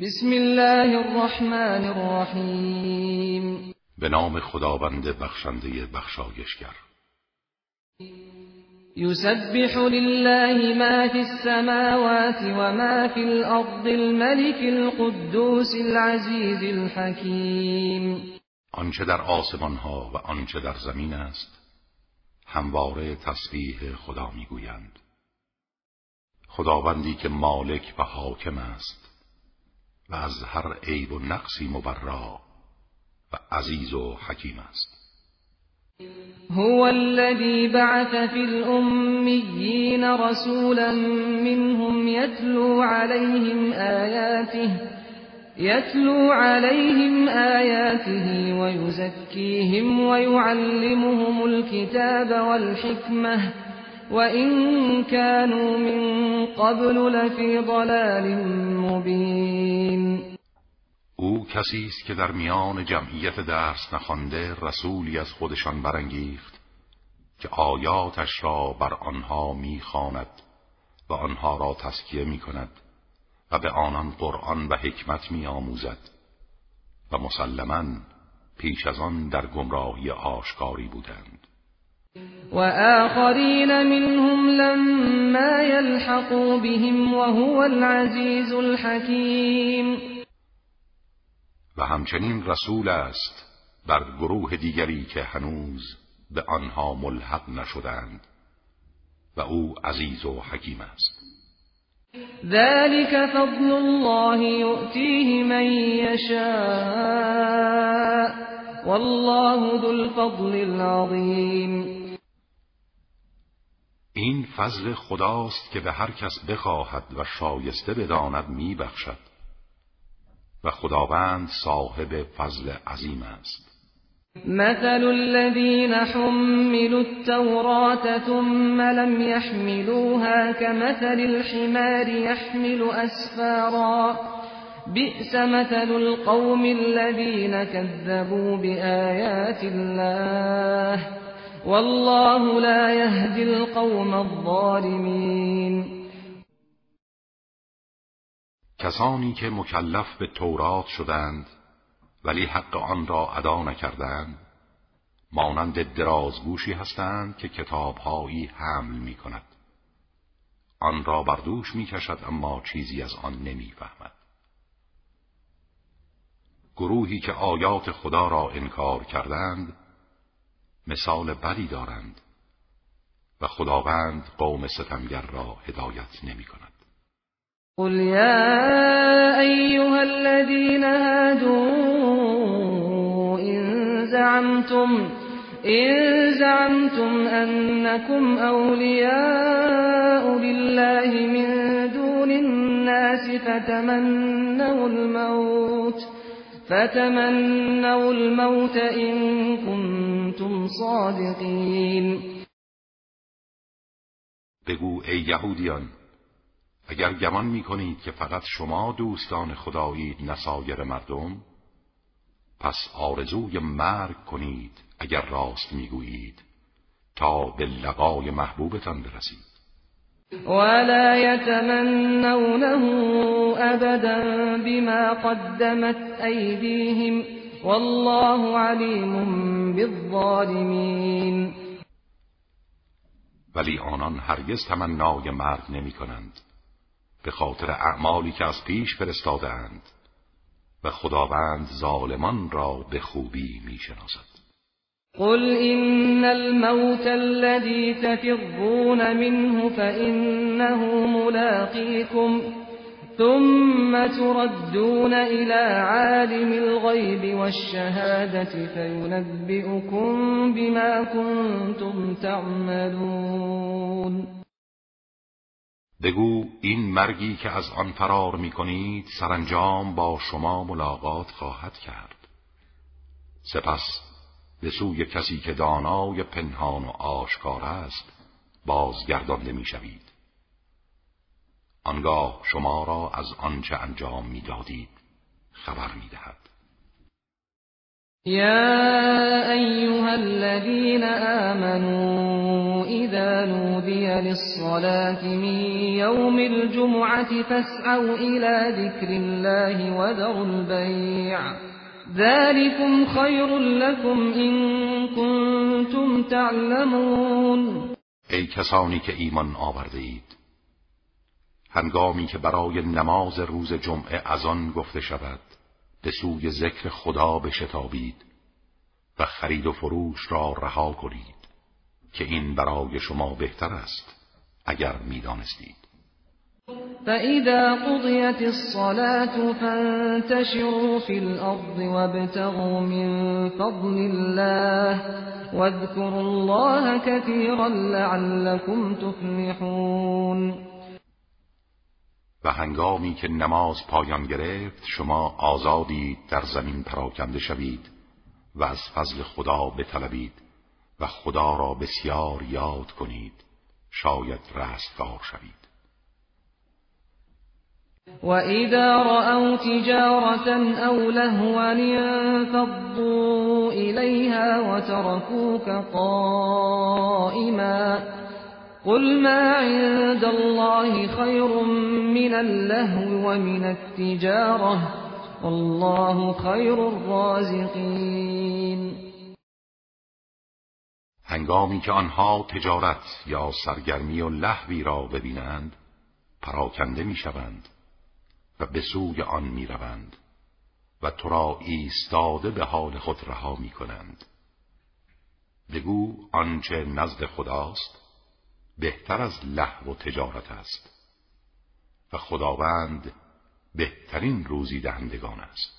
بسم الله الرحمن الرحیم به نام خداوند بخشنده بخشایشگر. یسبح لله ما فی السماوات و ما فی الارض الملك القدوس العزیز الحکیم. آنچه در آسمان ها و آنچه در زمین است همواره تسبیح خدا می‌گویند. خداوندی که مالک و حاکم است. و از هر عیب و نقصی مبرا و عزیز و حکیم است. هو الذي بعث في الأميين رسولا منهم يتلو عليهم آياته يتلو عليهم آياته ويزكيهم ويعلمهم الكتاب والحكمة وإن كانوا من قبل لفي ضلال مبين. او کسی است که در میان جمعیت درس نخوانده رسولی از خودشان برانگیخت که آیاتش را بر آنها می‌خواند و آنها را تسکیه می‌کند و به آنان قرآن و حکمت میآموزد و مسلما پیش از آن در گمراهی آشکاری بودند. و آخرین منهم لما يلحقوا بهم وهو العزیز الحکیم. و همچنین رسول است بر گروه دیگری که هنوز به آنها ملحق نشدند و او عزیز و حکیم است. ذلك فضل الله يؤتيه من يشاء. والله ذو الفضل العظیم. این فضل خداست که به هر کس بخواهد و شایسته بداند میبخشد. و خداوند صاحب فضل عظیم است. مثل الذين حملوا التوراة ثم لم يحملوها كمثل الحمار يحمل أسفارا بئس مثل القوم الذين كذبوا بآيات الله. والله لا يهدي القوم الظالمين کسانی که مکلف به تورات شدند ولی حق آن را ادا نکردند مانند درازگوشی هستند که کتابهایی حمل می کند آن را بر دوش می کشد اما چیزی از آن نمی فهمد. گروهی که آیات خدا را انکار کردند مثال بدی دارند و خداوند قوم ستمگر را هدایت نمی کند. قل يا أيها الذين هادوا إن زعمتم إن زعمتم أنكم أولياء لله من دون الناس فتمنوا الموت فتمنوا الموت إن كنتم صادقين. بگو ای یهودیان اگر گمان می کنید که فقط شما دوستان خدایید نسایر مردم پس آرزوی مرگ کنید اگر راست می‌گویید تا به لقای محبوبتان برسید. ولا يتمنونه ابدا بما قدمت ایدیهم والله علیم بالظالمین ولی آنان هرگز تمنای مرگ نمی کنند به خاطر اعمالی که از پیش فرستادند و خداوند ظالمان را به خوبی می‌شناسد. قل إن الموت الذي تفرون منه فإنه ملاقيكم. ثم تردون إلى عالم الغيب والشهادة فينبئكم بما كنتم تعملون. بگو این مرگی که از آن فرار می کنید سرانجام با شما ملاقات خواهد کرد. سپس به سوی کسی که دانای پنهان و آشکار است بازگردانده می شوید آنگاه شما را از آنچه انجام می دادید خبر می دهد یا ایها الذین آمنوا إذا نودي للصلاة من يوم الجمعة فاسعوا إلى ذكر الله وذروا البيع ذلكم خير لكم إن كنتم تعلمون. ای کسانی که ایمان آورده اید هنگامی که برای نماز روز جمعه از آن گفته شود به سوی ذکر خدا بشتابید و خرید و فروش را رها کنید که این برای شما بهتر است اگر می‌دانستید. فإذا قضيت الصلاة فانتشروا في الأرض وابتغوا من فضل الله واذكروا الله كثيرا لعلكم تفلحون. هنگامی که نماز پایان گرفت شما آزادید در زمین پراکنده شوید و از فضل خدا بطلبید و خدا را بسیار یاد کنید. شاید رستگار شوید. وإذا رأوا تجارة أو لهوا انفضوا إليها وتركوك قائما قل ما عند الله خير من اللهو ومن التجارة والله خير الرازقين هنگامی که آنها تجارت یا سرگرمی و لحوی را ببینند پراکنده می‌شوند و به سوی آن می‌روند و تو را ایستاده به حال خود رها می کنند بگو آنچه نزد خداست بهتر از لحو و تجارت است. و خداوند بهترین روزی دهندگان است.